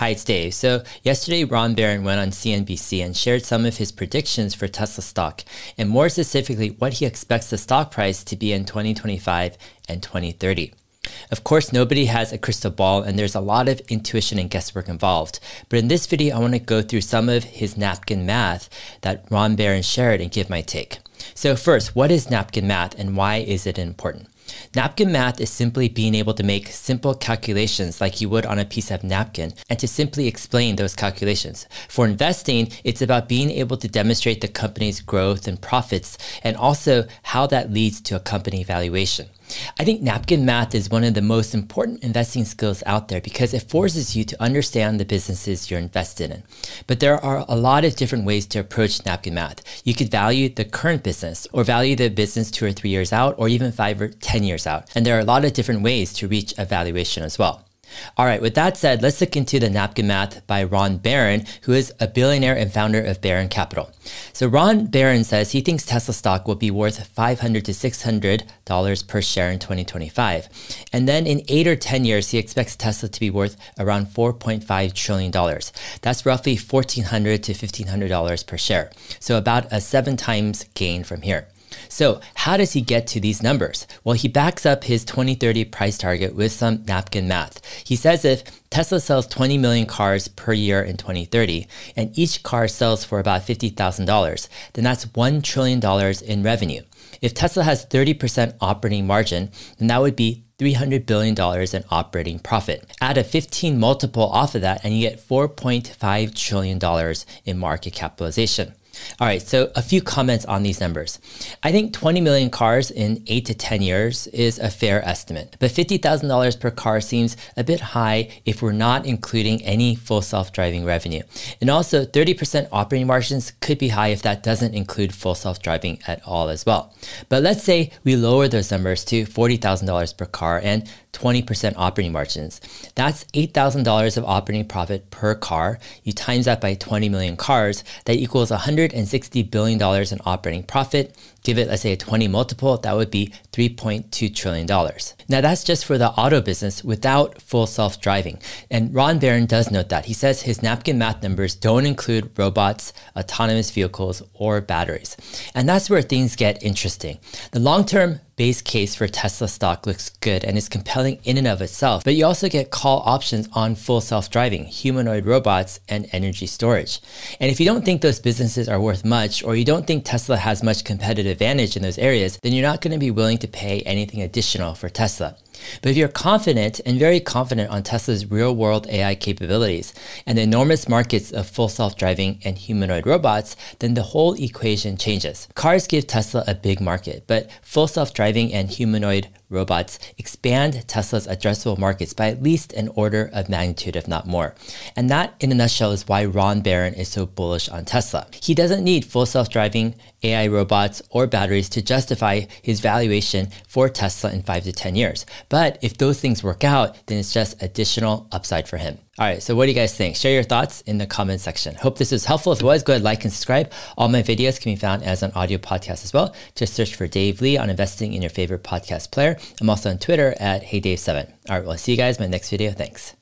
Hi, it's Dave. So, yesterday, Ron Baron went on CNBC and shared some of his predictions for Tesla stock, and more specifically, what he expects the stock price to be in 2025 and 2030. Of course, nobody has a crystal ball, and there's a lot of intuition and guesswork involved. But in this video, I want to go through some of his napkin math that Ron Baron shared and give my take. So, first, what is napkin math and why is it important? Napkin math is simply being able to make simple calculations like you would on a piece of napkin and to simply explain those calculations. For investing, it's about being able to demonstrate the company's growth and profits and also how that leads to a company valuation. I think napkin math is one of the most important investing skills out there because it forces you to understand the businesses you're invested in. But there are a lot of different ways to approach napkin math. You could value the current business or value the business two or three years out or even five or 10 years out. And there are a lot of different ways to reach a valuation as well. All right, with that said, let's look into the napkin math by Ron Baron, who is a billionaire and founder of Baron Capital. So Ron Baron says he thinks Tesla stock will be worth $500 to $600 per share in 2025. And then in eight or 10 years, he expects Tesla to be worth around $4.5 trillion. That's roughly $1,400 to $1,500 per share. So about a seven times gain from here. So, how does he get to these numbers? Well, he backs up his 2030 price target with some napkin math. He says if Tesla sells 20 million cars per year in 2030, and each car sells for about $50,000, then that's $1 trillion in revenue. If Tesla has 30% operating margin, then that would be $300 billion in operating profit. Add a 15 multiple off of that, and you get $4.5 trillion in market capitalization. All right, so a few comments on these numbers. I think 20 million cars in 8 to 10 years is a fair estimate, but $50,000 per car seems a bit high if we're not including any full self driving revenue. And also, 30% operating margins could be high if that doesn't include full self driving at all as well. But let's say we lower those numbers to $40,000 per car and 20% operating margins. That's $8,000 of operating profit per car. You times that by 20 million cars, that equals $160 billion in operating profit give it, let's say, a 20 multiple, that would be $3.2 trillion. Now, that's just for the auto business without full self driving. And Ron Baron does note that. He says his napkin math numbers don't include robots, autonomous vehicles, or batteries. And that's where things get interesting. The long term base case for Tesla stock looks good and is compelling in and of itself, but you also get call options on full self driving, humanoid robots, and energy storage. And if you don't think those businesses are worth much, or you don't think Tesla has much competitive advantage in those areas, then you're not going to be willing to pay anything additional for Tesla. But if you're confident and very confident on Tesla's real world AI capabilities and the enormous markets of full self driving and humanoid robots, then the whole equation changes. Cars give Tesla a big market, but full self driving and humanoid robots expand Tesla's addressable markets by at least an order of magnitude, if not more. And that, in a nutshell, is why Ron Baron is so bullish on Tesla. He doesn't need full self driving, AI robots, or batteries to justify his valuation for Tesla in five to 10 years. But if those things work out, then it's just additional upside for him. All right, so what do you guys think? Share your thoughts in the comment section. Hope this was helpful. If it was, go ahead, like and subscribe. All my videos can be found as an audio podcast as well. Just search for Dave Lee on investing in your favorite podcast player. I'm also on Twitter at HeyDave7. All right, well, see you guys in my next video. Thanks.